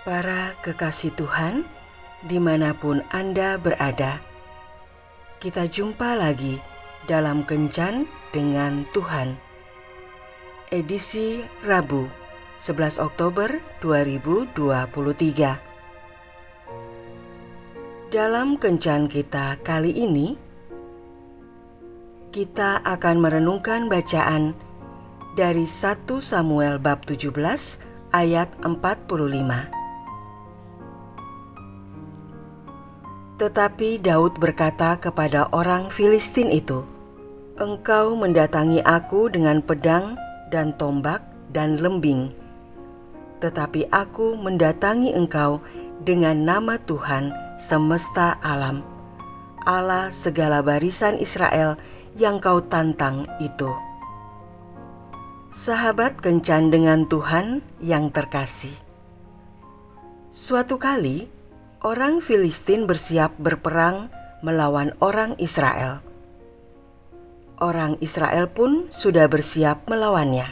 Para kekasih Tuhan, di mana pun Anda berada, kita jumpa lagi dalam Kencan dengan Tuhan. Edisi Rabu, 11 Oktober 2023. Dalam Kencan kita kali ini, kita akan merenungkan bacaan dari 1 Samuel bab 17 ayat 45. Tetapi Daud berkata kepada orang Filistin itu, "Engkau mendatangi aku dengan pedang dan tombak dan lembing, tetapi aku mendatangi engkau dengan nama Tuhan semesta alam, Allah segala barisan Israel yang kau tantang itu." Sahabat kencan dengan Tuhan yang terkasih. Suatu kali, orang Filistin bersiap berperang melawan orang Israel. Orang Israel pun sudah bersiap melawannya.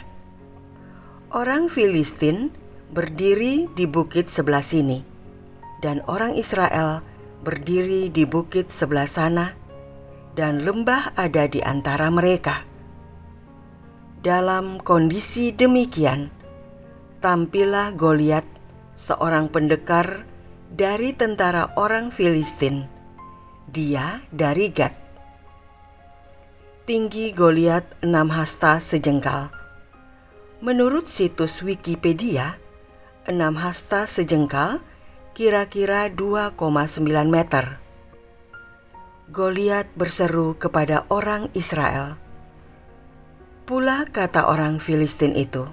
Orang Filistin berdiri di bukit sebelah sini, dan orang Israel berdiri di bukit sebelah sana, dan lembah ada di antara mereka. Dalam kondisi demikian, tampillah Goliat, seorang pendekar dari tentara orang Filistin. Dia dari Gad. Tinggi Goliat enam hasta sejengkal. Menurut situs Wikipedia, enam hasta sejengkal kira-kira 2,9 meter. Goliat berseru kepada orang Israel. Pula kata orang Filistin itu,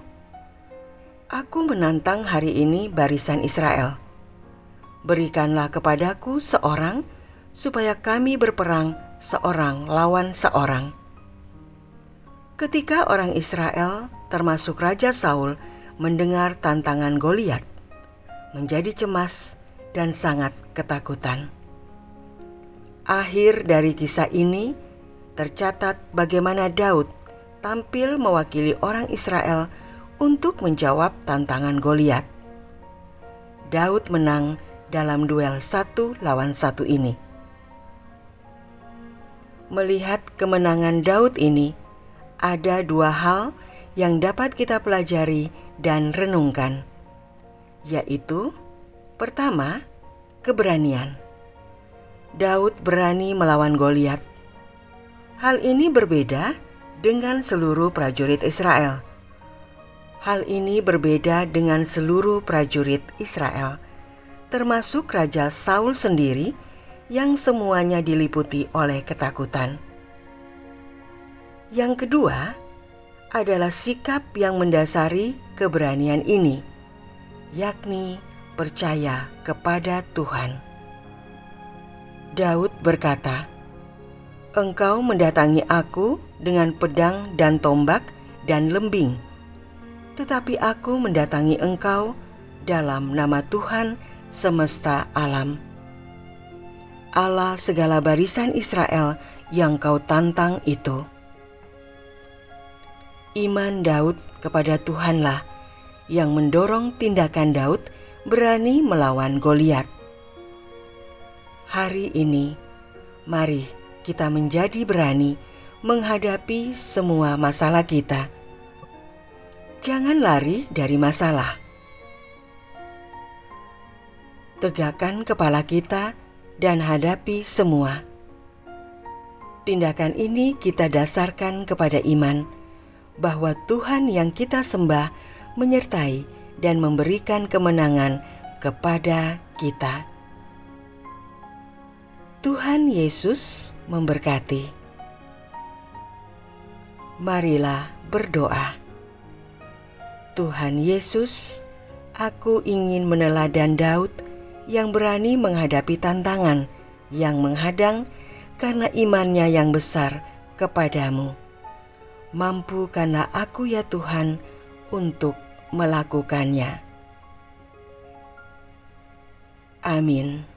Aku menantang hari ini barisan Israel berikanlah kepadaku seorang, supaya kami berperang seorang lawan seorang. Ketika orang Israel, termasuk Raja Saul, mendengar tantangan Goliat, menjadi cemas dan sangat ketakutan. Akhir dari kisah ini tercatat bagaimana Daud tampil mewakili orang Israel untuk menjawab tantangan Goliat. Daud menang dalam duel satu lawan satu ini. Melihat kemenangan Daud ini, ada dua hal yang dapat kita pelajari dan renungkan, yaitu: pertama, keberanian. Daud berani melawan Goliat. Hal ini berbeda dengan seluruh prajurit Israel. Hal ini berbeda dengan seluruh prajurit Israel termasuk Raja Saul sendiri yang semuanya diliputi oleh ketakutan. Yang kedua adalah sikap yang mendasari keberanian ini, yakni percaya kepada Tuhan. Daud berkata, "Engkau mendatangi aku dengan pedang dan tombak dan lembing, tetapi aku mendatangi engkau dalam nama Tuhan semesta alam. Allah segala barisan Israel yang kau tantang itu. Iman Daud kepada Tuhanlah yang mendorong tindakan Daud berani melawan Goliat. Hari ini, mari kita menjadi berani menghadapi semua masalah kita. Jangan lari dari masalah tegakkan kepala kita, dan hadapi semua. Tindakan ini kita dasarkan kepada iman bahwa Tuhan yang kita sembah menyertai dan memberikan kemenangan kepada kita. Tuhan Yesus memberkati. Marilah berdoa. Tuhan Yesus, aku ingin meneladan Daud yang berani menghadapi tantangan yang menghadang karena imannya yang besar kepadamu. Mampukanlah aku ya Tuhan untuk melakukannya. Amin.